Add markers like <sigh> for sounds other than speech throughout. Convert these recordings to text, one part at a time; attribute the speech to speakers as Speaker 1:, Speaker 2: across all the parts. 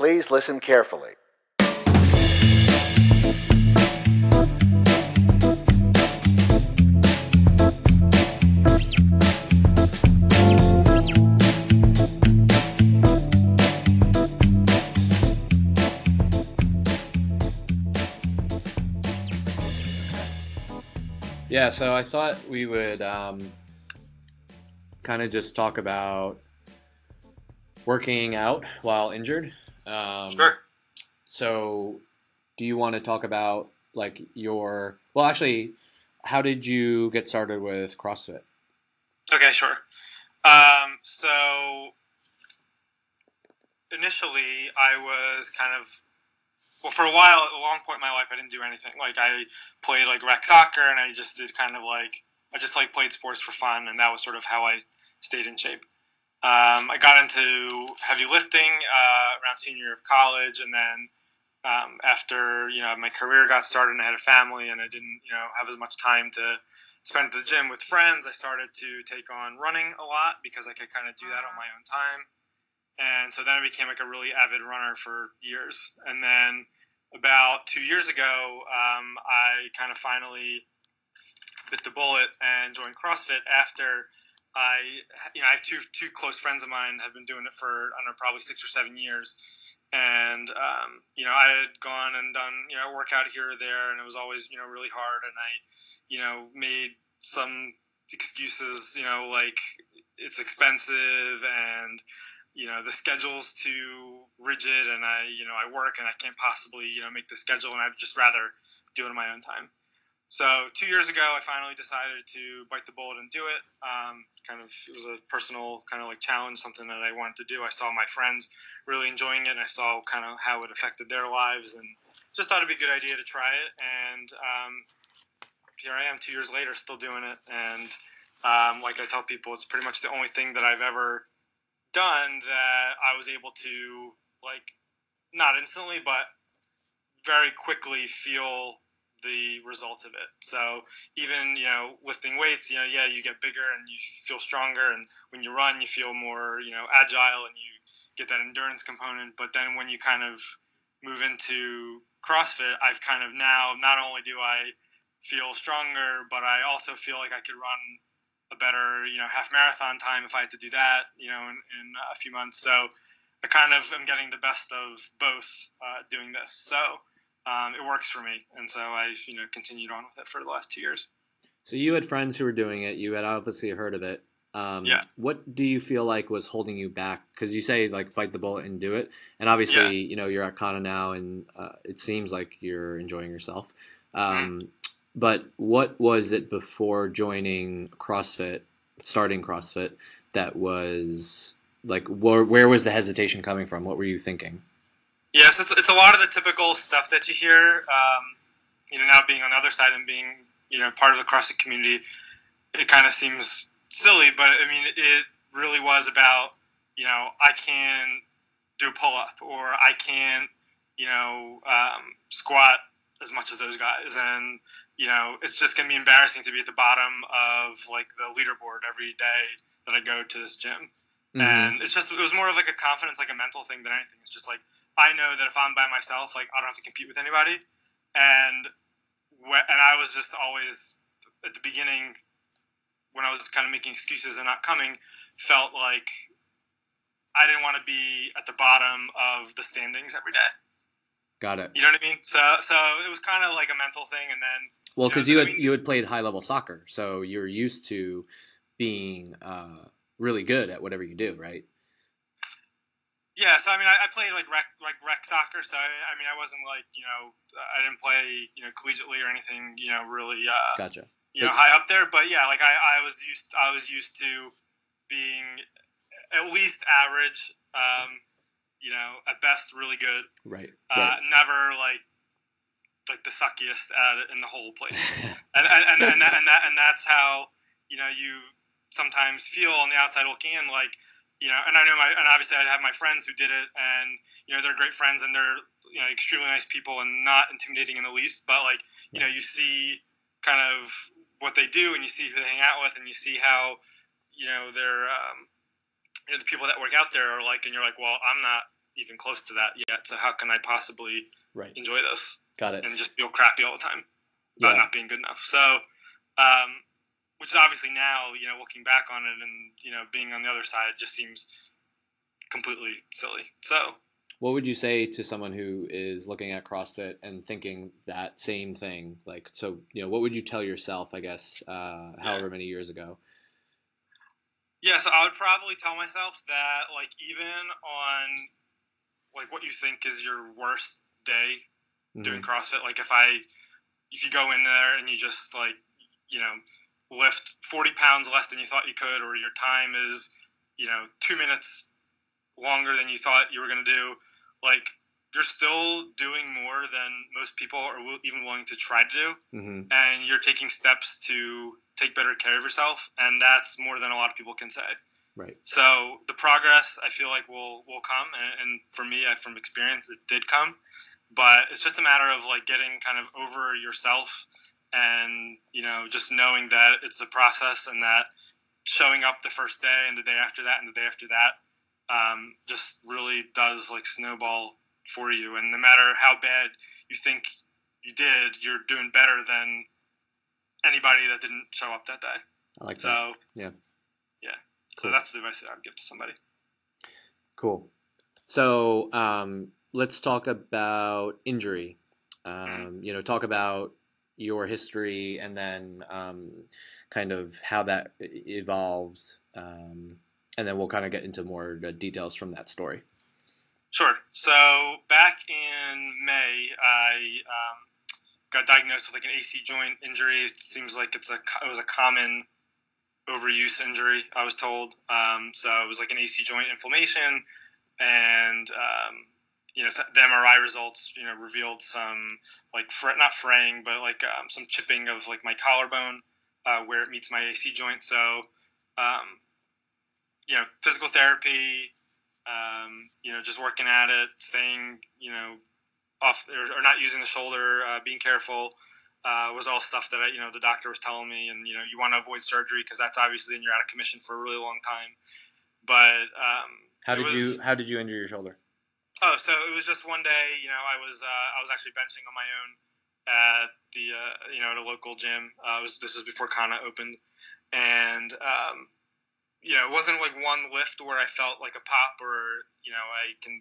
Speaker 1: Please listen carefully.
Speaker 2: Yeah, so I thought we would um, kind of just talk about working out while injured. Um,
Speaker 3: Sure.
Speaker 2: So, do you want to talk about like your? Well, actually, how did you get started with CrossFit?
Speaker 3: Okay, sure. Um, so initially, I was kind of well for a while. At a long point in my life, I didn't do anything. Like I played like rec soccer, and I just did kind of like I just like played sports for fun, and that was sort of how I stayed in shape. Um, I got into heavy lifting uh, around senior year of college, and then um, after you know my career got started and I had a family, and I didn't you know have as much time to spend at the gym with friends, I started to take on running a lot because I could kind of do that on my own time. And so then I became like a really avid runner for years. And then about two years ago, um, I kind of finally bit the bullet and joined CrossFit after I, you know, I have two two close friends of mine have been doing it for I don't know probably six or seven years, and um, you know I had gone and done you know workout here or there, and it was always you know really hard, and I, you know, made some excuses, you know, like it's expensive and you know the schedule's too rigid, and I you know I work and I can't possibly you know make the schedule, and I'd just rather do it in my own time. So two years ago, I finally decided to bite the bullet and do it. Um, kind of, it was a personal kind of like challenge, something that I wanted to do. I saw my friends really enjoying it, and I saw kind of how it affected their lives, and just thought it'd be a good idea to try it. And um, here I am, two years later, still doing it. And um, like I tell people, it's pretty much the only thing that I've ever done that I was able to like, not instantly, but very quickly feel the result of it. So even you know lifting weights, you know, yeah, you get bigger and you feel stronger, and when you run, you feel more you know agile and you get that endurance component. But then when you kind of move into CrossFit, I've kind of now not only do I feel stronger, but I also feel like I could run a better you know half marathon time if I had to do that you know in, in a few months. So I kind of am getting the best of both uh, doing this. So um, it works for me, and so I you know continued on with it for the last two years.
Speaker 2: So you had friends who were doing it. You had obviously heard of it. Um,
Speaker 3: Yeah.
Speaker 2: What do you feel like was holding you back? Because you say like bite the bullet and do it, and obviously you know you're at Kana now, and uh, it seems like you're enjoying yourself. Um, But what was it before joining CrossFit, starting CrossFit, that was like where, where was the hesitation coming from? What were you thinking?
Speaker 3: Yes, it's, it's a lot of the typical stuff that you hear. Um, you know, now being on the other side and being you know part of the CrossFit community, it kind of seems silly, but I mean, it really was about you know I can do a pull up or I can't you know um, squat as much as those guys, and you know it's just gonna be embarrassing to be at the bottom of like the leaderboard every day that I go to this gym.
Speaker 2: Mhm.
Speaker 3: And it's just it was more of like a confidence, like a mental thing than anything. It's just like I know that if I'm by myself, like I don't have to compete with anybody, and wh- and I was just always at the beginning when I was kind of making excuses and not coming, felt like I didn't want to be at the bottom of the standings every day.
Speaker 2: Got it.
Speaker 3: You know what I mean? So so it was kind of like a mental thing, and then
Speaker 2: Well, because
Speaker 3: I
Speaker 2: you had
Speaker 3: mean-
Speaker 2: you had played high level soccer, so you're used to being uh, really good at whatever you do, right?
Speaker 3: Yeah, so I mean, I, I played like rec like rec soccer. So I, I mean, I wasn't like you know, I didn't play you know collegiately or anything. You know, really uh,
Speaker 2: Gotcha.
Speaker 3: you know high up there. But yeah, like I, I was used I was used to being at least average. Um, you know, at best really good.
Speaker 2: Right.
Speaker 3: Uh,
Speaker 2: right.
Speaker 3: Never like like the suckiest at it in the whole place. <laughs> and and and, and, that, and that and that's how you know you sometimes feel on the outside looking in like you know and i know my and obviously i have my friends who did it and you know they're great friends and they're you know extremely nice people and not intimidating in the least but like you know you see kind of what they do and you see who they hang out with and you see how you know they're um, you know the people that work out there are like and you're like well i'm not even close to that yet. So how can I possibly
Speaker 2: right.
Speaker 3: enjoy this?
Speaker 2: Got it.
Speaker 3: And just feel crappy all the time about
Speaker 2: Yeah.
Speaker 3: not being good enough. So, um, which is obviously now, you know, looking back on it and you know being on the other side, it just seems completely silly. So
Speaker 2: What would you say to someone who is looking at CrossFit and thinking that same thing? Like, so you know, what would you tell yourself? I guess, uh, however many years ago.
Speaker 3: Yeah, so I would probably tell myself that like even on like what you think is your worst day doing
Speaker 2: Mhm.
Speaker 3: CrossFit, like if I if you go in there and you just like you know lift 40 pounds less than you thought you could or your time is you know 2 minutes longer than you thought you were going to do, like you're still doing more than most people are even willing to try to do
Speaker 2: Mhm.
Speaker 3: and you're taking steps to take better care of yourself and that's more than a lot of people can say
Speaker 2: Right.
Speaker 3: so the progress i feel like will will come and, and for me I, from experience it did come but it's just a matter of like getting kind of over yourself and you know just knowing that it's a process and that showing up the first day and the day after that and the day after that um, just really does like snowball for you and no matter how bad you think you did you're doing better than anybody that didn't show up that day
Speaker 2: I like that.
Speaker 3: so
Speaker 2: Yeah.
Speaker 3: yeah so
Speaker 2: Cool.
Speaker 3: that's the advice that i would give to somebody
Speaker 2: Cool. So um, let's talk about injury. Um, you know, talk about your history and then um, kind of how that e- evolved, um, and then we'll kind of get into more uh, details from that story.
Speaker 3: Sure. So back in May, I um, got diagnosed with like an AC joint injury. It seems like it's a it was a common overuse injury. I was told. Um, so it was like an AC joint inflammation, and um, you know the MRI results you know revealed some like fr- not fraying, but like um, some chipping of like my collarbone uh, where it meets my AC joint. So um, you know physical therapy um, you know, just working at it, staying, you know, off or, or not using the shoulder, uh, being careful, uh, was all stuff that I, you know, the doctor was telling me. And you know, you want to avoid surgery because that's obviously, and you're out of commission for a really long time. But um,
Speaker 2: How did
Speaker 3: was-
Speaker 2: you How did you injure your shoulder?
Speaker 3: Oh, so it was just one day. You know, I was uh, I was actually benching on my own at the uh, you know at a local gym. Uh, was this was before Kana opened, and um, you know it wasn't like one lift where I felt like a pop or you know I can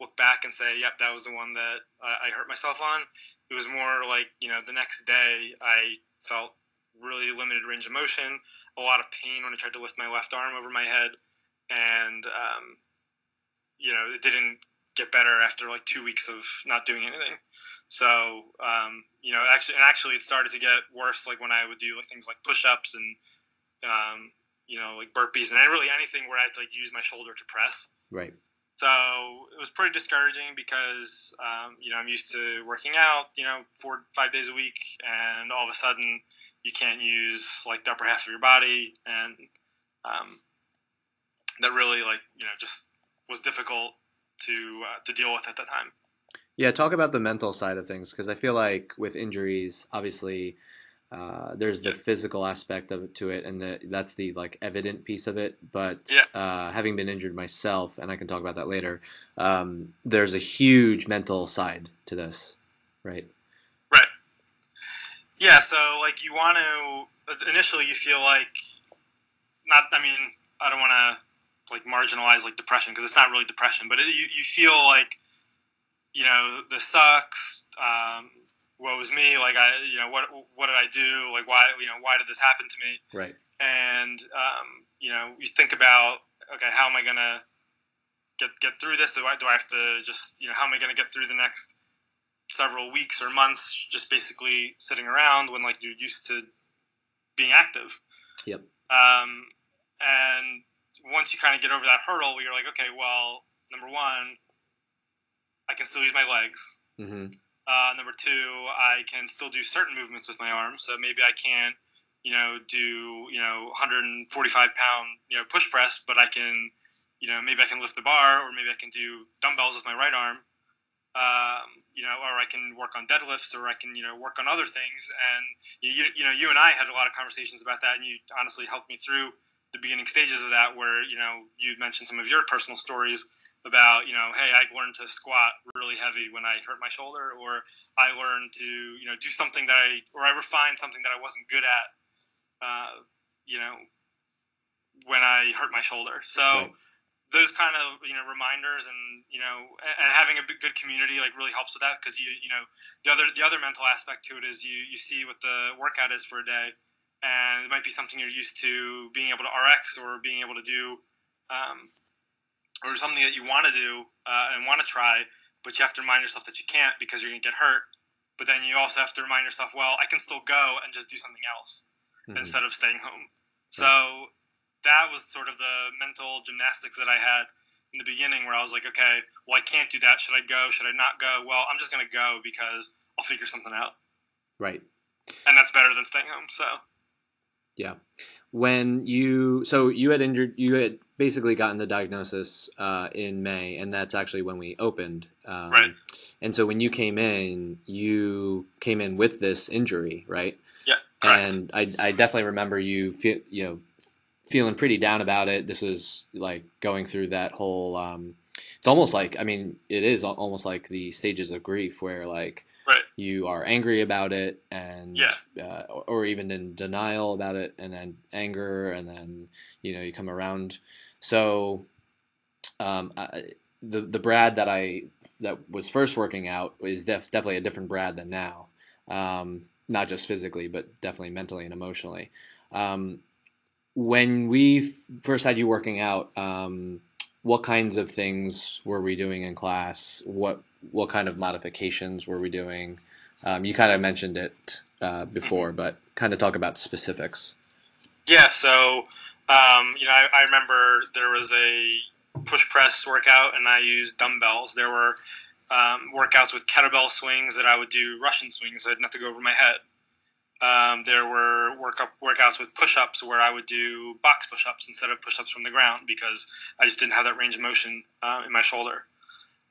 Speaker 3: look back and say, yep, that was the one that I, I hurt myself on. It was more like you know the next day I felt really limited range of motion, a lot of pain when I tried to lift my left arm over my head, and um, you know it didn't get better after like two weeks of not doing anything. So um, you know, actually, and actually, it started to get worse. Like when I would do like, things like push-ups and um, you know, like burpees and really anything where I had to like use my shoulder to press.
Speaker 2: Right.
Speaker 3: So it was pretty discouraging because um, you know I'm used to working out, you know, four five days a week, and all of a sudden you can't use like the upper half of your body, and um, that really like you know just was difficult to uh, to deal with at the time.
Speaker 2: Yeah, talk about the mental side of things because I feel like with injuries, obviously, uh, there's the
Speaker 3: Yeah.
Speaker 2: physical aspect of it to it, and the, that's the like evident piece of it. But
Speaker 3: Yeah.
Speaker 2: uh, having been injured myself, and I can talk about that later, um, there's a huge mental side to this, right?
Speaker 3: Right. Yeah. So like you want to initially you feel like not. I mean, I don't want to like marginalized like depression because it's not really depression, but it, you you feel like you know this sucks. Um, what was me? Like I you know what what did I do? Like why you know why did this happen to me?
Speaker 2: Right.
Speaker 3: and um, you know you think about okay how am i going to get get through this do i do i have to just you know how am i going to get through the next several weeks or months just basically sitting around when like you're used to being active
Speaker 2: Yep.
Speaker 3: um, and once you kind of get over that hurdle you're like okay well number one i can still use my legs
Speaker 2: hmm
Speaker 3: uh, number two, I can still do certain movements with my arms. So maybe I can't, you know, do you know 145 pound you know push press, but I can, you know, maybe I can lift the bar, or maybe I can do dumbbells with my right arm. Um, you know, or I can work on deadlifts, or I can you know work on other things. And you, you know, you and I had a lot of conversations about that, and you honestly helped me through the beginning stages of that, where you know you mentioned some of your personal stories about you know, hey, I learned to squat really heavy when I hurt my shoulder, or I learned to you know do something that I or I refined something that I wasn't good at, uh, you know, when I hurt my shoulder. So. Right those kind of you know reminders and you know and having a good community like really helps with that because you you know the other the other mental aspect to it is you you see what the workout is for a day and it might be something you're used to being able to RX or being able to do um, or something that you want to do uh, and want to try but you have to remind yourself that you can't because you're going to get hurt but then you also have to remind yourself well I can still go and just do something else mm-hmm. instead of staying home so that was sort of the mental gymnastics that I had in the beginning where I was like, okay, well, I can't do that. Should I go? Should I not go? Well, I'm just going to go because I'll figure something out.
Speaker 2: Right.
Speaker 3: And that's better than staying home. So.
Speaker 2: Yeah. When you, so you had injured, you had basically gotten the diagnosis uh, in May, and that's actually when we opened.
Speaker 3: Um, right.
Speaker 2: And so when you came in, you came in with this injury, right?
Speaker 3: Yeah. Correct.
Speaker 2: And I, I definitely remember you feel, you know, feeling pretty down about it. This was like going through that whole. Um, it's almost like I mean, it is almost like the stages of grief where like
Speaker 3: right.
Speaker 2: you are angry about it and
Speaker 3: yeah.
Speaker 2: uh, or even in denial about it, and then anger, and then you know you come around. So um, I, the the Brad that I that was first working out is def- definitely a different Brad than now. Um, not just physically, but definitely mentally and emotionally. Um, when we first had you working out, um, what kinds of things were we doing in class? What what kind of modifications were we doing? Um, you kind of mentioned it uh, before, but kind of talk about specifics.
Speaker 3: Yeah, so um, you know, I, I, remember there was a push press workout, and I used dumbbells. There were um, workouts with kettlebell swings that I would do Russian swings, so I didn't have to go over my head. Um, there were work-up, workouts with push-ups where I would do box push-ups instead of push-ups from the ground because I just didn't have that range of motion uh, in my shoulder.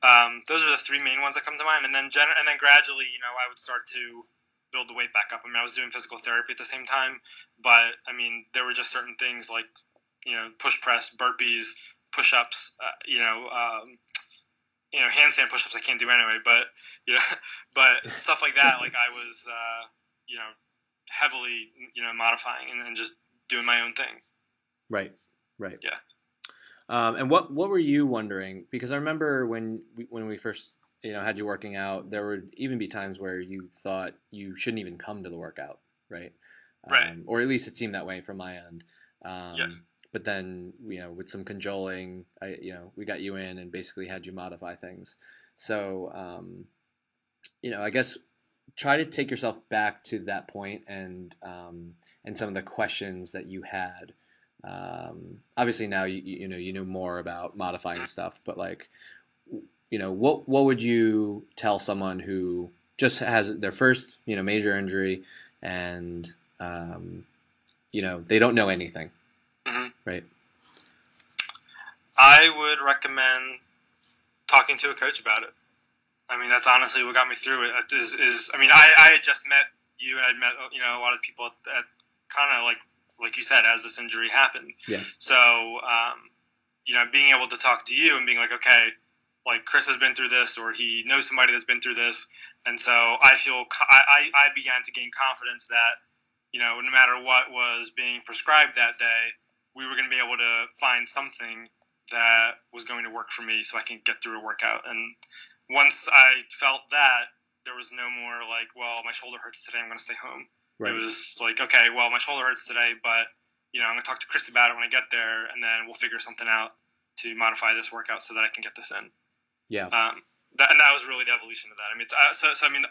Speaker 3: Um, those are the three main ones that come to mind, and then gener- and then gradually, you know, I would start to build the weight back up. I mean, I was doing physical therapy at the same time, but I mean, there were just certain things like, you know, push press, burpees, push-ups, uh, you know, um, you know, handstand push-ups I can't do anyway, but you know, <laughs> but <laughs> stuff like that, like I was, uh, you know, heavily, you know, modifying and, and just doing my own thing.
Speaker 2: Right. Right.
Speaker 3: Yeah.
Speaker 2: Um, and what what were you wondering? Because I remember when we, when we first you know had you working out, there would even be times where you thought you shouldn't even come to the workout, right?
Speaker 3: Right.
Speaker 2: Um, or at least it seemed that way from my end.
Speaker 3: Um, yeah.
Speaker 2: But then you know, with some cajoling, I you know we got you in and basically had you modify things. So um, you know, I guess try to take yourself back to that point and um, and some of the questions that you had. Um, obviously now you you know you know more about modifying stuff, but like you know what what would you tell someone who just has their first you know major injury and um, you know they don't know anything,
Speaker 3: mm-hmm.
Speaker 2: right?
Speaker 3: I would recommend talking to a coach about it. I mean, that's honestly what got me through it. Is, is I mean, I, I had just met you and I'd met you know a lot of people at, at kind of like like you said as this injury happened.
Speaker 2: Yeah.
Speaker 3: So um, you know, being able to talk to you and being like, okay, like Chris has been through this, or he knows somebody that's been through this, and so I feel I, I began to gain confidence that you know no matter what was being prescribed that day, we were going to be able to find something that was going to work for me so I can get through a workout. And once I felt that, there was no more like, well, my shoulder hurts today. I'm going to stay home. Right. It was like, okay, well, my shoulder hurts today, but you know, I'm going to talk to Chris about it when I get there, and then we'll figure something out to modify this workout so that I can get this in.
Speaker 2: Yeah.
Speaker 3: Um, that, and that was really the evolution of that. I mean, uh, so, so I mean,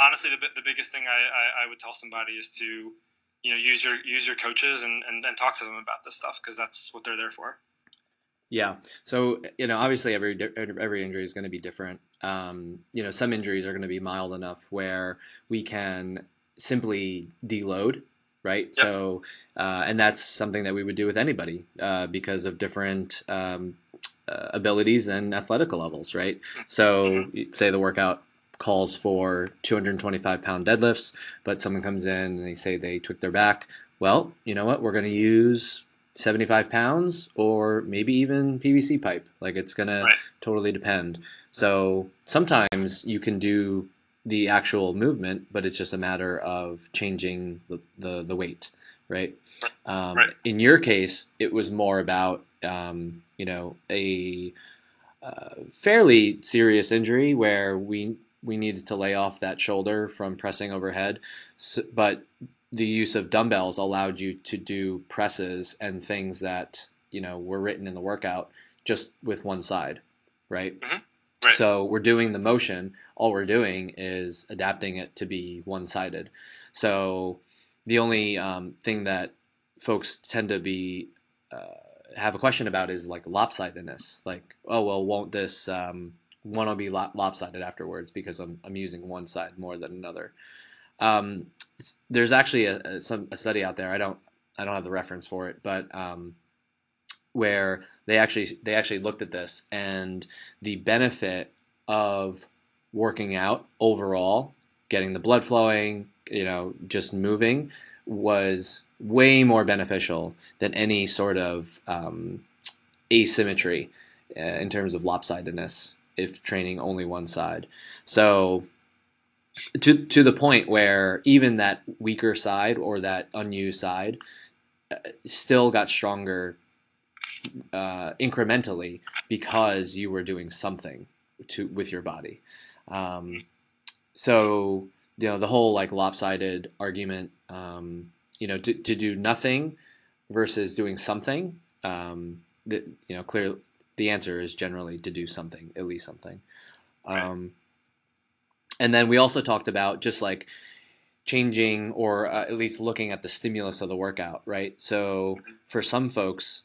Speaker 3: honestly, the, the biggest thing I, I, I would tell somebody is to, you know, use your use your coaches and, and, and talk to them about this stuff because that's what they're there for.
Speaker 2: Yeah. So you know, obviously every every injury is going to be different. Um, you know, some injuries are going to be mild enough where we can simply deload, right? Yep. So, uh, and that's something that we would do with anybody uh, because of different um, uh, abilities and athletic levels, right? So, mm-hmm. say the workout calls for 225 pound deadlifts, but someone comes in and they say they took their back. Well, you know what? We're going to use 75 pounds or maybe even PVC pipe. Like it's going
Speaker 3: Right.
Speaker 2: to totally depend. So sometimes you can do the actual movement, but it's just a matter of changing the, the, the weight, right? Um,
Speaker 3: Right.
Speaker 2: In your case, it was more about, um, you know, a uh, fairly serious injury where we we needed to lay off that shoulder from pressing overhead, so, but the use of dumbbells allowed you to do presses and things that you know were written in the workout just with one side, right?
Speaker 3: Right.
Speaker 2: So we're doing the motion. All we're doing is adapting it to be one-sided. So the only um, thing that folks tend to be uh, have a question about is like lopsidedness. Like, oh well, won't this um, one will be lop- lopsided afterwards because I'm I'm using one side more than another. Um, there's actually a, a some a study out there. I don't I don't have the reference for it, but um, where they actually they actually looked at this and the benefit of working out overall, getting the blood flowing, you know, just moving was way more beneficial than any sort of um, asymmetry uh, in terms of lopsidedness if training only one side. So to to the point where even that weaker side or that unused side uh, still got stronger uh, incrementally because you were doing something to with your body. Um, so you know the whole like lopsided argument, um, you know, to, to do nothing versus doing something. Um, that you know, clear the answer is generally to do something, at least something. Um, and then we also talked about just like changing or uh, at least looking at the stimulus of the workout, right? So for some folks,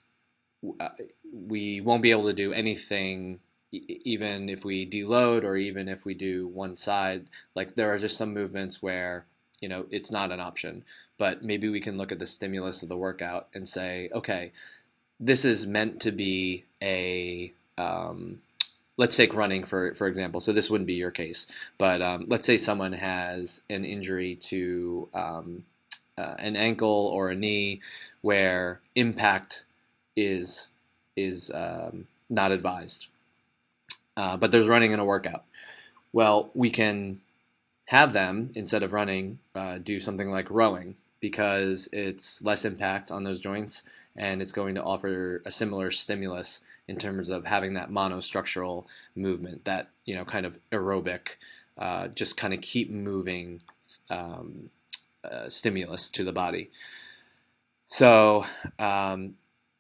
Speaker 2: we won't be able to do anything even if we deload or even if we do one side. Like there are just some movements where you know it's not an option, but maybe we can look at the stimulus of the workout and say, okay, this is meant to be a um, let's take running for for example. So this wouldn't be your case, but um, let's say someone has an injury to um, uh, an ankle or a knee where impact is is um, not advised, uh, but there's running in a workout. Well, we can have them instead of running uh, do something like rowing because it's less impact on those joints and it's going to offer a similar stimulus in terms of having that monostructural movement, that you know kind of aerobic, uh, just kind of keep moving um, uh, stimulus to the body. So, um,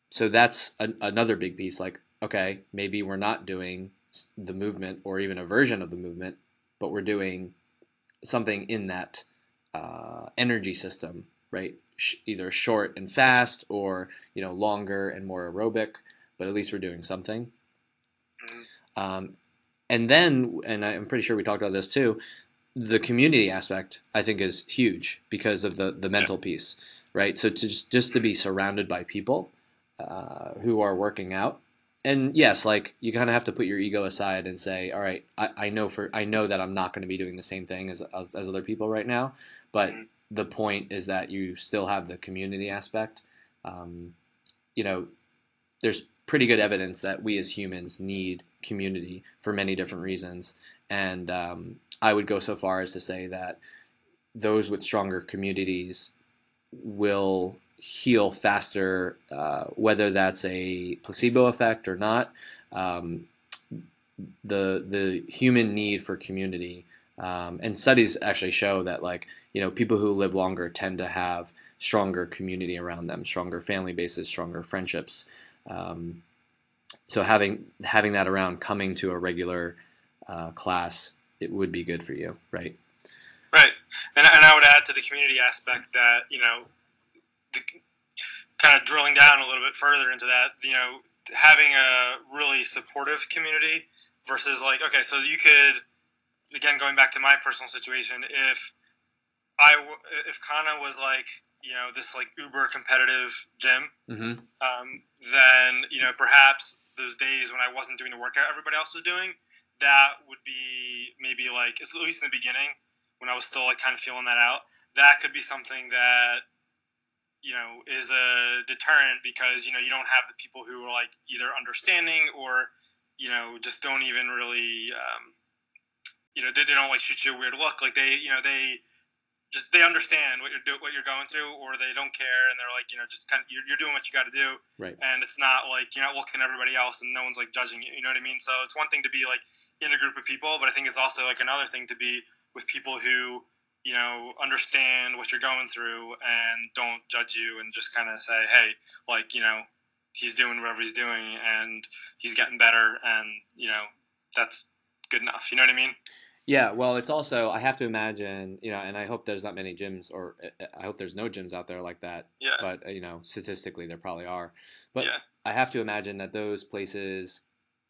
Speaker 2: so that's a, another big piece. Like, okay, maybe we're not doing the movement or even a version of the movement, but we're doing something in that uh, energy system, right? Sh- either short and fast, or you know longer and more aerobic. But at least we're doing something.
Speaker 3: Mhm.
Speaker 2: Um, and then, and I'm pretty sure we talked about this too. The community aspect, I think, is huge because of the the mental piece, right? So to just just to be surrounded by people uh, who are working out, and yes, like you kind of have to put your ego aside and say, all right, I, I know for I know that I'm not going to be doing the same thing as, as as other people right now, but
Speaker 3: Mhm.
Speaker 2: the point is that you still have the community aspect. Um, you know, there's pretty good evidence that we as humans need community for many different reasons. And um, I would go so far as to say that those with stronger communities will heal faster, uh, whether that's a placebo effect or not. Um, the the human need for community, um, and studies actually show that like you know people who live longer tend to have stronger community around them, stronger family bases, stronger friendships. Um, so having having that around, coming to a regular uh, class, it would be good for you, right?
Speaker 3: Right, and, and I would add to the community aspect that you know, the, kind of drilling down a little bit further into that, you know, having a really supportive community versus like okay, so you could again going back to my personal situation, if I, if Kana was like you know this like uber competitive gym,
Speaker 2: Mm-hmm.
Speaker 3: um, then you know perhaps those days when I wasn't doing the workout everybody else was doing, that would be maybe like at least in the beginning when I was still like kind of feeling that out. That could be something that you know is a deterrent because you know you don't have the people who are like either understanding or you know just don't even really um, you know they, they don't like shoot you a weird look. Like they you know they just they understand what you're do, what you're going through or they don't care and they're like you know just kind of you're, you're doing what you got to do.
Speaker 2: Right.
Speaker 3: And it's not like you're not looking at everybody else and no one's like judging you you know what i mean? So it's one thing to be like in a group of people but i think it's also like another thing to be with people who you know understand what you're going through and don't judge you and just kind of say hey like you know he's doing whatever he's doing and he's getting better and you know that's good enough you know what i mean
Speaker 2: yeah, well, it's also I have to imagine, you know, and I hope there's not many gyms, or uh, I hope there's no gyms out there like that.
Speaker 3: Yeah.
Speaker 2: But uh, you know, statistically, there probably are. But
Speaker 3: Yeah.
Speaker 2: I have to imagine that those places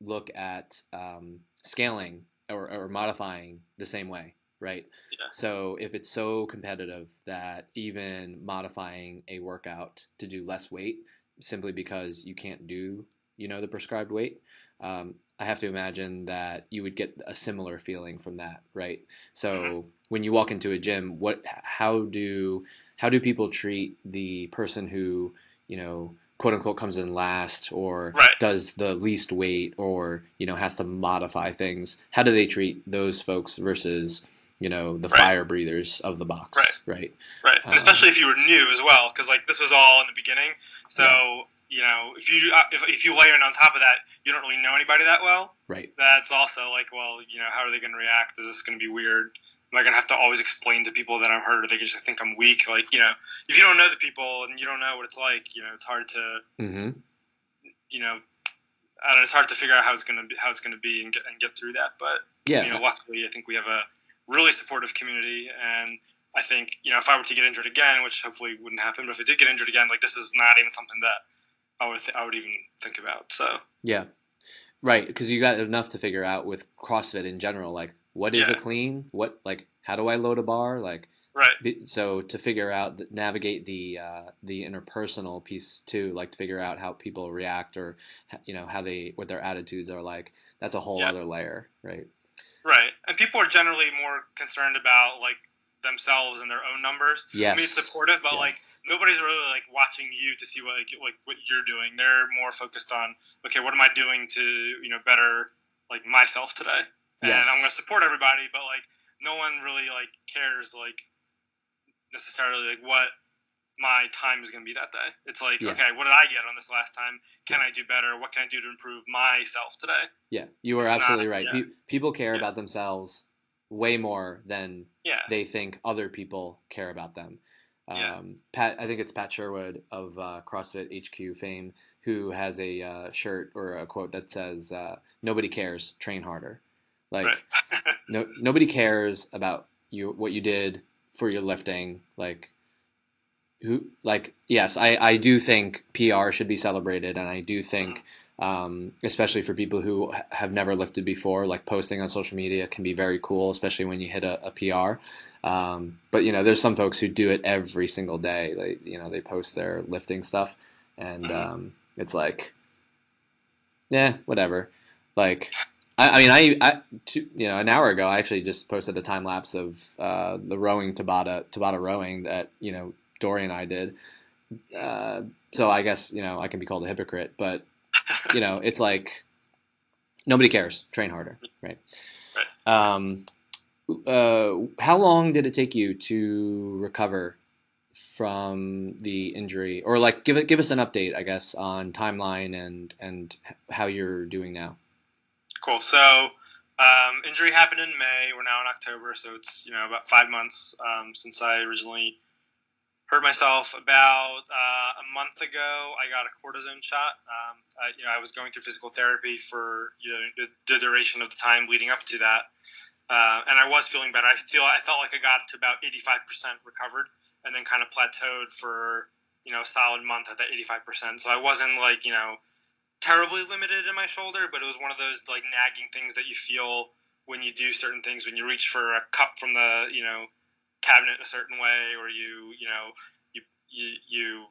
Speaker 2: look at um, scaling or, or modifying the same way, right? So if it's so competitive that even modifying a workout to do less weight simply because you can't do, you know, the prescribed weight, um, I have to imagine that you would get a similar feeling from that, right? So
Speaker 3: Mhm.
Speaker 2: when you walk into a gym, what, how do, how do people treat the person who, you know, quote unquote comes in last or
Speaker 3: Right.
Speaker 2: does the least weight or you know has to modify things? How do they treat those folks versus you know the
Speaker 3: Right.
Speaker 2: fire breathers of the box,
Speaker 3: Right.
Speaker 2: right?
Speaker 3: right and
Speaker 2: Um,
Speaker 3: especially if you were new as well because like this was all in the beginning so
Speaker 2: Yeah.
Speaker 3: you know if you uh, if, if you layer in on top of that you don't really know anybody that well
Speaker 2: Right.
Speaker 3: that's also like well you know how are they going to react is this going to be weird am i going to have to always explain to people that i'm hurt or they just think i'm weak like you know if you don't know the people and you don't know what it's like you know it's hard to
Speaker 2: Mm-hmm.
Speaker 3: you know I don't know, it's hard to figure out how it's going to be how it's going to be and get, and get through that but
Speaker 2: Yeah.
Speaker 3: you know, luckily, I think we have a really supportive community, and I think you know, if I were to get injured again, which hopefully wouldn't happen, but if I did get injured again, like this is not even something that I would th- I would even think about. So
Speaker 2: Yeah. Right, because you got enough to figure out with CrossFit in general, like what is a clean? What like how do I load a bar? Like
Speaker 3: right,
Speaker 2: be- so to figure out navigate the uh, the interpersonal piece too, like to figure out how people react or you know how they what their attitudes are like. That's a whole
Speaker 3: Yeah.
Speaker 2: other layer, right?
Speaker 3: Right, and people are generally more concerned about like themselves and their own numbers.
Speaker 2: Yes.
Speaker 3: I mean, it's supportive, but like nobody's really like watching you to see what like, like what you're doing. They're more focused on okay, what am I doing to you know better like myself today, and
Speaker 2: Yes.
Speaker 3: I'm going to support everybody, but like no one really like cares like necessarily like what my time is going to be that day. It's like
Speaker 2: Yeah.
Speaker 3: okay, what did I get on this last time? Can I do better? What can I do to improve myself today?
Speaker 2: Yeah, you are
Speaker 3: It's not-
Speaker 2: absolutely right.
Speaker 3: yeah.
Speaker 2: Pe- people care
Speaker 3: Yeah.
Speaker 2: about themselves way more than
Speaker 3: Yeah,
Speaker 2: they think other people care about them. Um, Pat, I think it's Pat Sherwood of uh, CrossFit HQ fame who has a uh, shirt or a quote that says, uh, "Nobody cares, train harder." Like
Speaker 3: right. <laughs>
Speaker 2: no, nobody cares about you what you did for your lifting. Like who, like yes, I I do think PR should be celebrated, and I do think. Um, especially for people who have never lifted before, like posting on social media can be very cool, especially when you hit a, a PR. Um, but you know, there's some folks who do it every single day. They, you know, they post their lifting stuff, and
Speaker 3: Mhm.
Speaker 2: um, it's like, yeah, whatever. Like, I, I mean, I, I, two, you know, an hour ago, I actually just posted a time lapse of uh, the rowing Tabata, Tabata rowing that you know Dory and I did. Uh, so I guess you know I can be called a hypocrite, but <laughs> you know, it's like nobody cares. Train harder, right? Um, uh, how long did it take you to recover from the injury, or like give it give us an update, I guess, on timeline and and how you're doing now?
Speaker 3: Cool. So, um, injury happened in May. We're now in October, so it's you know about five months um, since I originally hurt myself. About uh, a month ago, I got a cortisone shot. Um, I, you know, I was going through physical therapy for you know the, duration of the time leading up to that. Uh, and I was feeling better. I feel I felt like I got to about 85% recovered, and then kind of plateaued for you know a solid month at that 85%. So I wasn't like you know terribly limited in my shoulder, but it was one of those like nagging things that you feel when you do certain things. When you reach for a cup from the you know cabinet a certain way, or you you know you you, you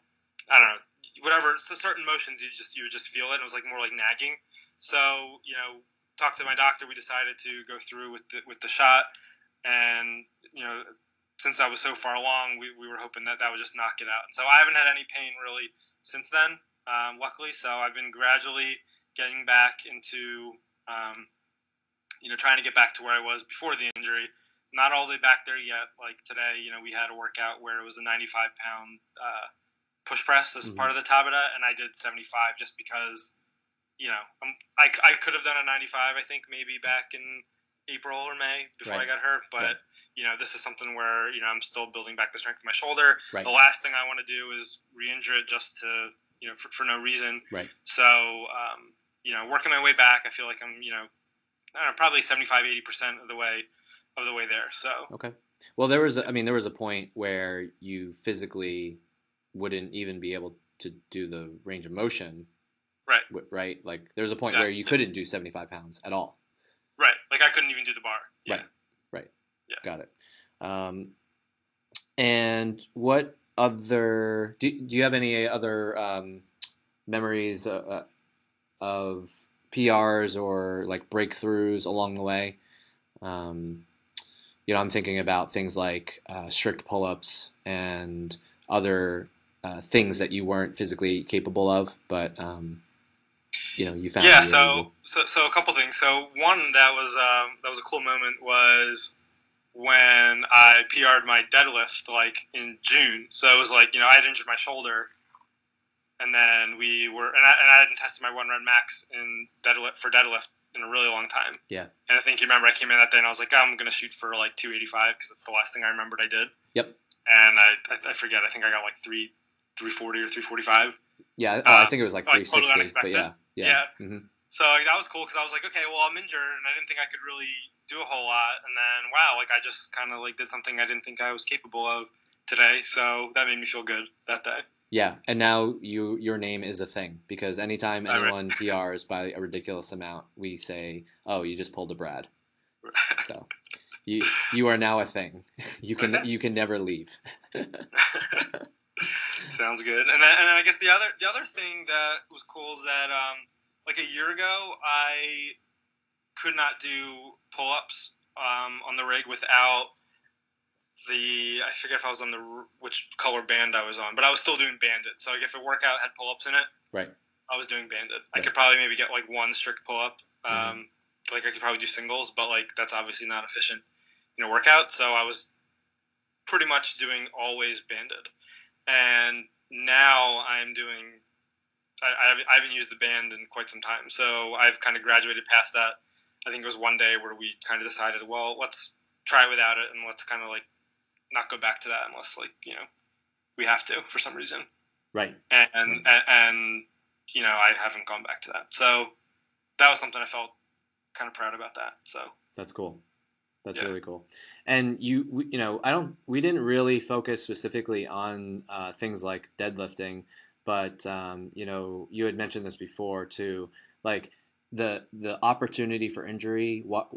Speaker 3: I don't know whatever so certain motions you just you just feel it. It was like more like nagging. So you know talked to my doctor. We decided to go through with the, with the shot, and you know since I was so far along, we, we were hoping that that would just knock it out. And so I haven't had any pain really since then, um, luckily. So I've been gradually getting back into, um, you know, trying to get back to where I was before the injury. Not all the way back there yet. Like today, you know, we had a workout where it was a 95 pound uh, push press as mm-hmm. part of the Tabata, and I did 75 just because, you know, I'm, I, I could have done a 95, I think, maybe back in April or May before right. I got hurt. But right. you know, this is something where you know I'm still building back the strength of my shoulder. Right. The last thing I want to do is re-injure it just to you know for, for no reason.
Speaker 2: Right.
Speaker 3: So um, you know, working my way back, I feel like I'm you know, know probably 75, 80 percent of the way of the way there. So
Speaker 2: okay. Well, there was a, I mean there was a point where you physically wouldn't even be able to do the range of motion.
Speaker 3: Right.
Speaker 2: Right. Like there's a point exactly. where you couldn't do 75 pounds at all.
Speaker 3: Right. Like I couldn't even do the bar.
Speaker 2: Yeah. Right. Right. Yeah. Got it. Um, and what other do, do you have any other um, memories uh, uh of PRs or like breakthroughs along the way? Um, you know, I'm thinking about things like uh, strict pull-ups and other uh, things that you weren't physically capable of, but um, you know you found
Speaker 3: yeah so, so so a couple things. So one that was um, that was a cool moment was when i pr'd my deadlift like in june. So it was like you know i had injured my shoulder and then we were and i, and I hadn't tested my one run max in deadlift for deadlift in a really long time
Speaker 2: yeah
Speaker 3: and i think you remember i came in that day and i was like oh, i'm gonna shoot for like 285 because it's the last thing i remembered i did
Speaker 2: yep
Speaker 3: and I, I, I forget i think i got like 3 340 or 345
Speaker 2: yeah, uh, I think it was like 360, like totally but yeah, yeah.
Speaker 3: yeah. Mm-hmm. So like, that was cool because I was like, okay, well, I'm injured and I didn't think I could really do a whole lot. And then, wow, like I just kind of like did something I didn't think I was capable of today. So that made me feel good that day.
Speaker 2: Yeah, and now you your name is a thing because anytime anyone right. PRs by a ridiculous amount, we say, "Oh, you just pulled a Brad." so you you are now a thing. <laughs> You can you can never leave. <laughs>
Speaker 3: Sounds good. And then, and I guess the other the other thing that was cool is that um, like a year ago I could not do pull ups um, on the rig without the I forget if I was on the which color band I was on, but I was still doing banded. So like if a workout had pull ups in it,
Speaker 2: right,
Speaker 3: I was doing banded. Right. I could probably maybe get like one strict pull up. Mm-hmm. Um, mm-hmm. Like I could probably do singles, but like that's obviously not efficient in a workout. So I was pretty much doing always banded and now I'm doing. I, I haven't used the band in quite some time, so I've kind of graduated past that. I think it was one day where we kind of decided, well, let's try it without it, and let's kind of like not go back to that unless like you know we have to for some reason.
Speaker 2: Right.
Speaker 3: And and, and, and you know I haven't gone back to that, so that was something I felt kind of proud about that. So
Speaker 2: that's cool. That's yeah. really cool. And you, you know, I don't, we didn't really focus specifically on uh, things like deadlifting, but um, you know, you had mentioned this before too, like the the opportunity for injury. What,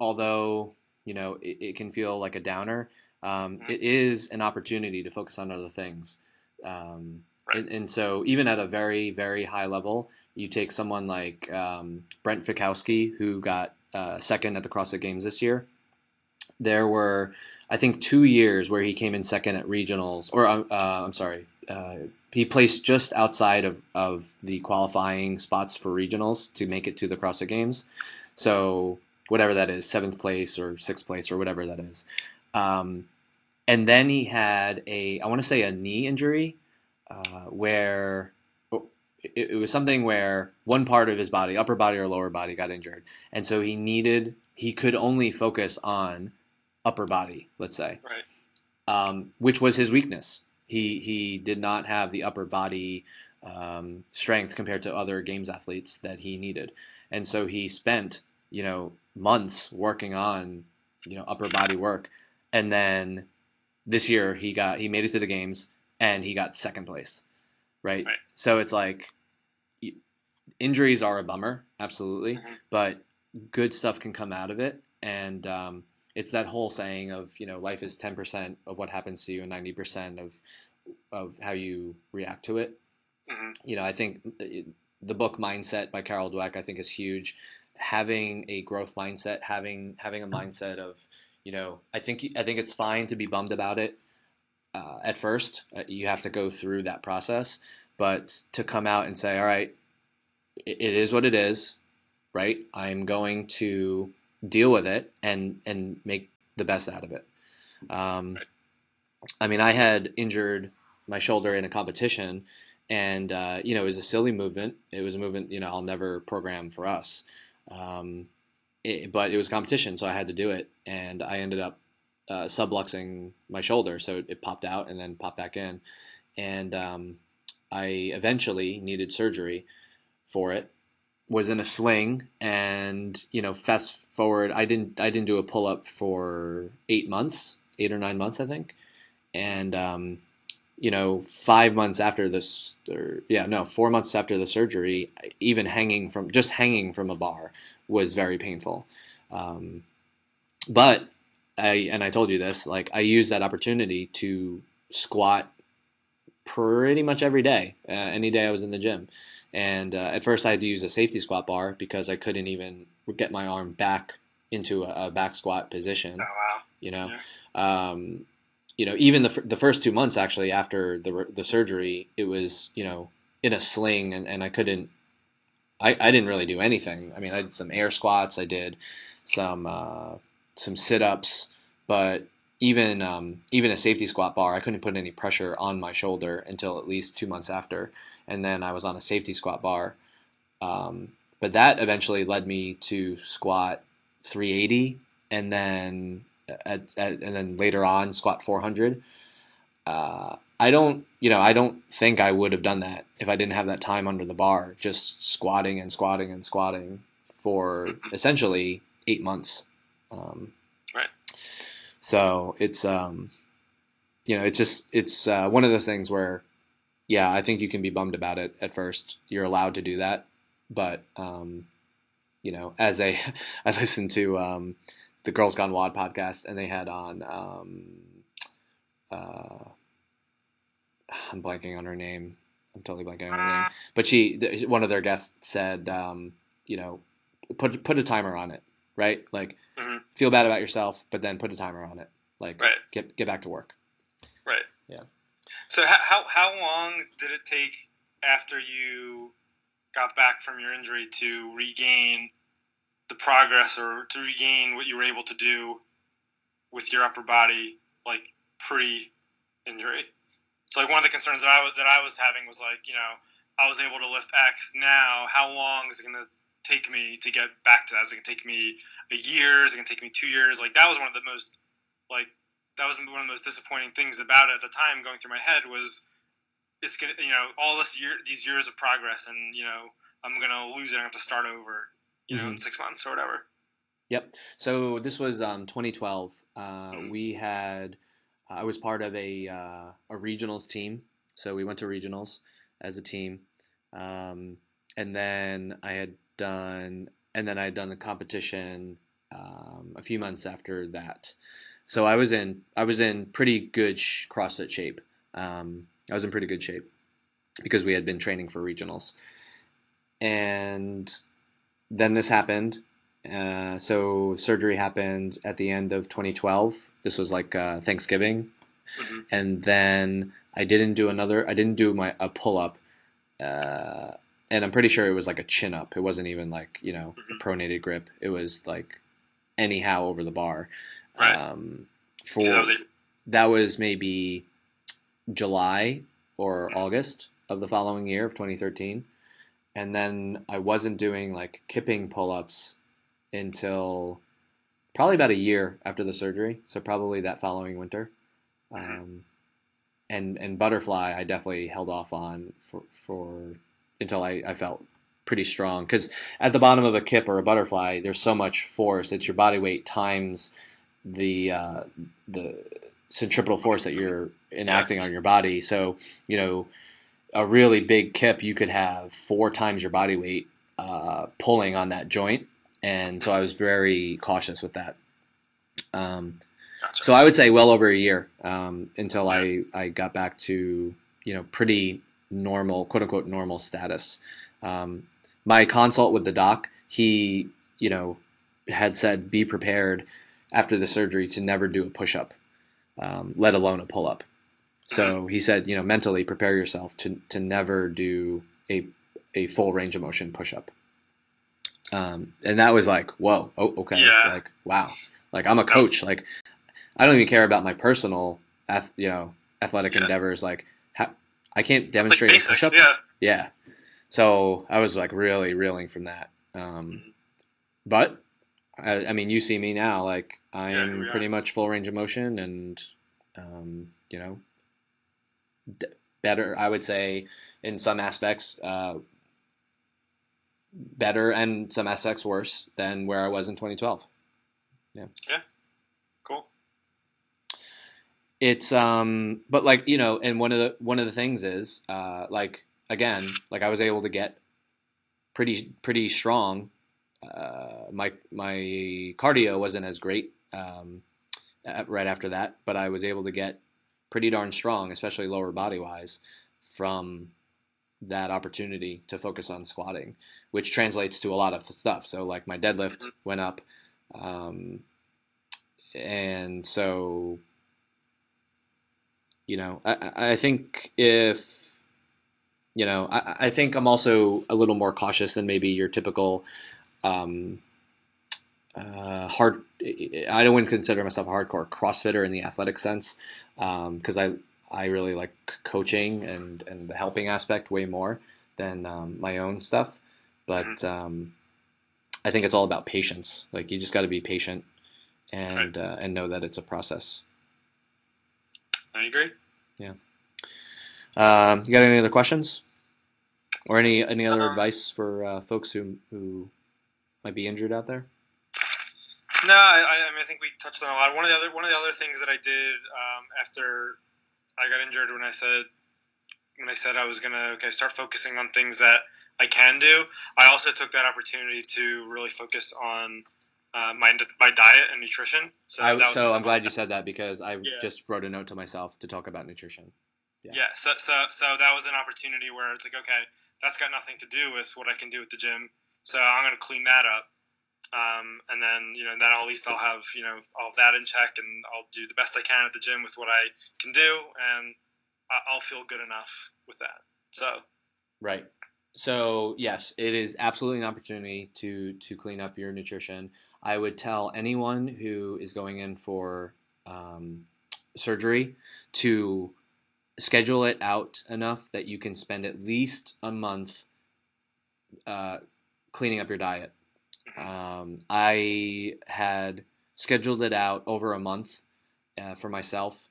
Speaker 2: although you know, it, it can feel like a downer. Um, mm-hmm. it is an opportunity to focus on other things. Um, right. and, and, so, even at a very, very high level, you take someone like um, Brent Fikowski, who got uh, second at the CrossFit Games this year there were, I think, two years where he came in second at regionals, or uh, uh, I'm sorry, uh, he placed just outside of, of the qualifying spots for regionals to make it to the CrossFit Games. So whatever that is, seventh place or sixth place or whatever that is. Um, and then he had a, I want to say a knee injury, uh, where oh, it, it, was something where one part of his body, upper body or lower body, got injured, and so he needed, he could only focus on upper body, let's say,
Speaker 3: right.
Speaker 2: um, which was his weakness. He he did not have the upper body um, strength compared to other games athletes that he needed, and so he spent you know months working on you know upper body work, and then this year he got he made it through the games and he got second place, right?
Speaker 3: right.
Speaker 2: So it's like injuries are a bummer, absolutely, mm-hmm. but good stuff can come out of it, and um, it's that whole saying of you know life is 10% of what happens to you and 90% of of how you react to it mm-hmm. you know i think the book mindset by carol dweck i think is huge having a growth mindset having having a mindset of you know, I think I think it's fine to be bummed about it uh, at first. Uh, you have to go through that process, but to come out and say, all right, it, it is what it is, right? I'm going to deal with it and and make the best out of it. Um. I mean, I had injured my shoulder in a competition, and uh, you know, it was a silly movement. It was a movement you know I'll never program for us. Um, it, but it was competition, so I had to do it, and I ended up uh, subluxing my shoulder, so it, it, popped out and then popped back in, and um, I eventually needed surgery for it. Was in a sling, and you know, fast forward, I didn't I didn't do a pull up for eight months, eight or nine months, I think, and um, you know, five months after this, or yeah, no, four months after the surgery, even hanging from just hanging from a bar was very painful. Um, but I and I told you this, like I used that opportunity to squat pretty much every day, uh, any day I was in the gym. And uh, at first, I had to use a safety squat bar because I couldn't even get my arm back into a, a back squat position.
Speaker 3: Oh wow!
Speaker 2: You know, yeah. um, you know, even the the first two months actually after the the surgery, it was you know in a sling, and, and I couldn't I, I didn't really do anything. I mean, I did some air squats, I did some uh, some sit ups, but even um, even a safety squat bar, I couldn't put any pressure on my shoulder until at least two months after, and then I was on a safety squat bar. Um, but that eventually led me to squat 380, and then at, at, and then later on squat 400. Uh, I don't, you know, I don't think I would have done that if I didn't have that time under the bar, just squatting and squatting and squatting for mm-hmm. essentially eight months. Um,
Speaker 3: right.
Speaker 2: So it's, um, you know, it's just it's uh, one of those things where, yeah, I think you can be bummed about it at first. You're allowed to do that, but um, you know, as a, <laughs> I listened to um, the Girls Gone WOD podcast, and they had on. Um, uh, I'm blanking on her name. I'm totally blanking on her name. But she, one of their guests said, um, you know, put put a timer on it, right? Like, mm-hmm. feel bad about yourself, but then put a timer on it. Like, right. get get back to work.
Speaker 3: Right.
Speaker 2: Yeah.
Speaker 3: So how how long did it take after you got back from your injury to regain the progress or to regain what you were able to do with your upper body, like pre injury? So like one of the concerns that I was that I was having was like you know I was able to lift X. Now how long is it going to take me to get back to that? Is it going to take me a year? Is it going to take me two years? Like that was one of the most like that was one of the most disappointing things about it at the time going through my head was it's gonna you know all this year these years of progress and you know I'm gonna lose it. I have to start over you know mm-hmm. in six months or whatever.
Speaker 2: Yep. So this was um, 2012. Uh, mm-hmm. We had I was part of a uh, a regionals team, so we went to regionals as a team, um, and then I had done, and then I had done the competition um, a few months after that. So I was in I was in pretty good sh- CrossFit shape. Um, I was in pretty good shape because we had been training for regionals, and then this happened. Uh, so surgery happened at the end of 2012 this was like uh, Thanksgiving, mm-hmm. and then I didn't do another. I didn't do my a pull up, uh, and I'm pretty sure it was like a chin up. It wasn't even like you know mm-hmm. pronated grip. It was like anyhow over the bar.
Speaker 3: Right.
Speaker 2: Um, for so that, was that was maybe July or mm-hmm. August of the following year of 2013. And then I wasn't doing like kipping pull ups until probably about a year after the surgery, so probably that following winter. Um, and and butterfly, I definitely held off on for for until I, I felt pretty strong because at the bottom of a kip or a butterfly, there's so much force. It's your body weight times the uh, the centripetal force that you're enacting on your body. So you know, a really big kip, you could have four times your body weight uh, pulling on that joint and so I was very cautious with that. Um, gotcha. So I would say well over a year um, until yeah. I, I got back to you know pretty normal quote unquote normal status. Um, my consult with the doc, he you know had said be prepared after the surgery to never do a push up, um, let alone a pull up. So he said, you know, mentally prepare yourself to to never do a a full range of motion push up. Um, and that was like, whoa, oh, okay,
Speaker 3: Yeah.
Speaker 2: like wow, like I'm a coach, like I don't even care about my personal, you know, athletic
Speaker 3: Yeah.
Speaker 2: endeavors. Like, ha- I can't
Speaker 3: Like
Speaker 2: demonstrate a
Speaker 3: basic, yeah.
Speaker 2: Yeah. So I was like really reeling from that. Um, but I, I mean, you see me now, like I am
Speaker 3: are.
Speaker 2: pretty much full range of motion and, um, you know, d- better, I would say in some aspects, uh, better and some aspects worse than where I was in 2012. Yeah. Yeah.
Speaker 3: Cool.
Speaker 2: it's um but like you know and one of the one of the things is uh like again like i was able to get pretty pretty strong uh my my cardio wasn't as great um right after that but i was able to get pretty darn strong especially lower body wise from that opportunity to focus on squatting which translates to a lot of stuff so like my deadlift
Speaker 3: Mhm.
Speaker 2: went up um and so you know, I, I think if, you know, I, I think I'm also a little more cautious than maybe your typical um, uh, hard. I don't want to consider myself a hardcore CrossFitter in the athletic sense because I I really like coaching and and the helping aspect way more than um, my own stuff. But um, I think it's all about patience. Like you just got to be patient and uh, and know that it's a process.
Speaker 3: I agree.
Speaker 2: Um, you got any other questions, or any any other
Speaker 3: Um,
Speaker 2: advice for uh, folks who who might be injured out there?
Speaker 3: No, I, I mean I think we touched on a lot. One of the other one of the other things that I did um, after I got injured when I said when I said I was gonna okay start focusing on things that I can do. I also took that opportunity to really focus on uh, my my diet and nutrition. So
Speaker 2: I,
Speaker 3: that was
Speaker 2: so I'm glad you said that because I
Speaker 3: Yeah.
Speaker 2: just wrote a note to myself to talk about nutrition.
Speaker 3: Yeah, so, so so that was an opportunity where it's like, okay, that's got nothing to do with what I can do at the gym. So I'm gonna clean that up, um, and then you know then at least I'll have you know all of that in check, and I'll do the best I can at the gym with what I can do, and I'll feel good enough with that. So
Speaker 2: Right. So yes, it is absolutely an opportunity to to clean up your nutrition. I would tell anyone who is going in for um, surgery to schedule it out enough that you can spend at least a month uh, cleaning up your diet. Um, I had scheduled it out over a month uh, for myself.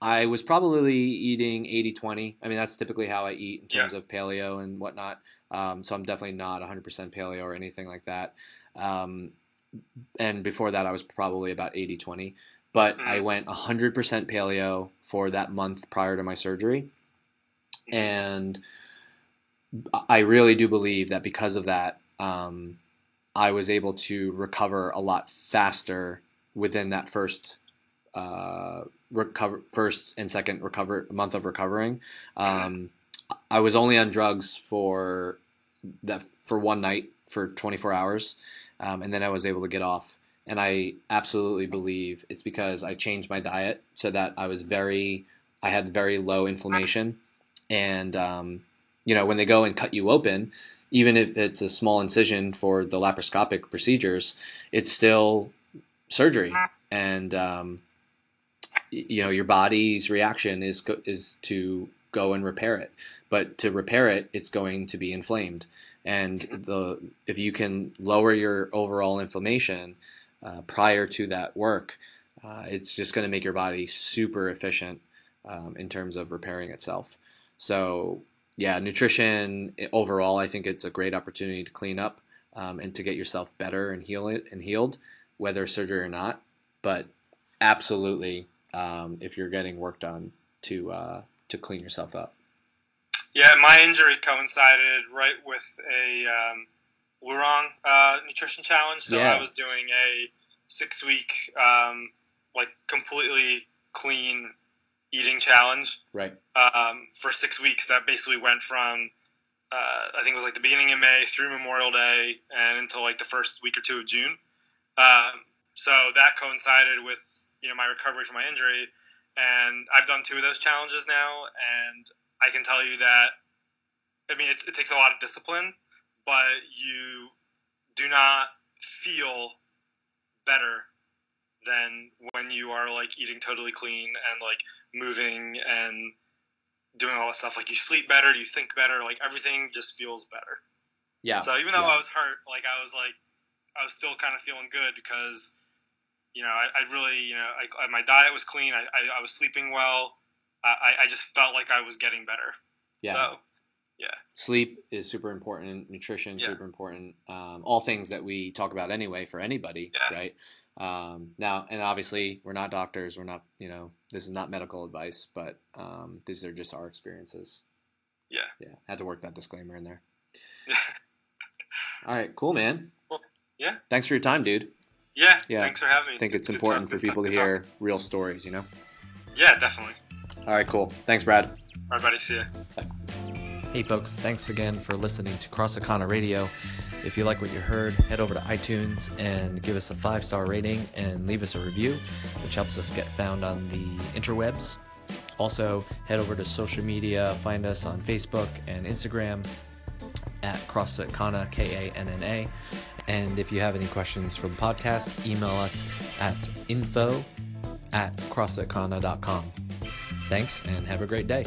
Speaker 2: I was probably eating 80 20. I mean, that's typically how I eat in terms of paleo and whatnot. Um, so I'm definitely not 100% paleo or anything like that. Um, and before that, I was probably about 80 20. But I
Speaker 3: Mhm.
Speaker 2: went 100% paleo for that month prior to my surgery.
Speaker 3: Mhm.
Speaker 2: And I really do believe that because of that, um, I was able to recover a lot faster within that first uh, recover first and second recover month of recovering. Um, I was only on drugs for that for one night for 24 hours, um, and then I was able to get off. And I absolutely believe it's because I changed my diet so that I was very, I had very low inflammation, and um, you know when they go and cut you open, even if it's a small incision for the laparoscopic procedures, it's still surgery, and um, you know your body's reaction is is to go and repair it, but to repair it, it's going to be inflamed, and the if you can lower your overall inflammation uh, prior to that work, uh, it's just going to make your body super efficient um, in terms of repairing itself. So yeah, nutrition overall, I think it's a great opportunity to clean up um, and to get yourself better and heal it and healed, whether surgery or not. But absolutely, um, if you're getting work done, to uh, to clean yourself up.
Speaker 3: Yeah, my injury coincided right with a um, Lurong uh, nutrition challenge. So
Speaker 2: Yeah.
Speaker 3: I was doing a six week, um, like completely clean eating challenge
Speaker 2: Right.
Speaker 3: um, for six weeks. That basically went from uh, I think it was like the beginning of May through Memorial Day and until like the first week or two of June. Um, so that coincided with you know my recovery from my injury, and I've done two of those challenges now, and I can tell you that I mean it, it takes a lot of discipline, but you do not feel better than when you are like eating totally clean and like moving and doing all that stuff. Like you sleep better, you think better, like everything just feels better.
Speaker 2: Yeah.
Speaker 3: So even though
Speaker 2: yeah.
Speaker 3: I was hurt, like I was like, I was still kind of feeling good because, you know, I, I really, you know, I, my diet was clean. I, I, was sleeping well. I, I just felt like I was getting better.
Speaker 2: Yeah.
Speaker 3: So, yeah.
Speaker 2: Sleep is super important. Nutrition
Speaker 3: Yeah.
Speaker 2: super important. Um, all things that we talk about anyway for anybody,
Speaker 3: Yeah.
Speaker 2: right? Um, now, and obviously, we're not doctors. We're not, you know, this is not medical advice, but um, these are just our experiences.
Speaker 3: Yeah.
Speaker 2: Yeah. Had to work that disclaimer in there. <laughs> All right. Cool, man.
Speaker 3: Cool. Yeah.
Speaker 2: Thanks for your time, dude.
Speaker 3: Yeah.
Speaker 2: Yeah.
Speaker 3: Thanks for having me.
Speaker 2: I think
Speaker 3: Good-
Speaker 2: it's
Speaker 3: good
Speaker 2: important
Speaker 3: talk,
Speaker 2: for people to
Speaker 3: talk, good
Speaker 2: hear
Speaker 3: talk.
Speaker 2: real stories, you know?
Speaker 3: Yeah, definitely.
Speaker 2: All right, cool. Thanks, Brad.
Speaker 3: All right, buddy. See ya.
Speaker 2: Hey, folks, thanks again for listening to Crossacana Radio. If you like what you heard, head over to iTunes and give us a five star rating and leave us a review, which helps us get found on the interwebs. Also, head over to social media, find us on Facebook and Instagram at CrossFit Kanna, K A N N A. And if you have any questions for the podcast, email us at info at CrossFitKanna.com. Thanks and have a great day.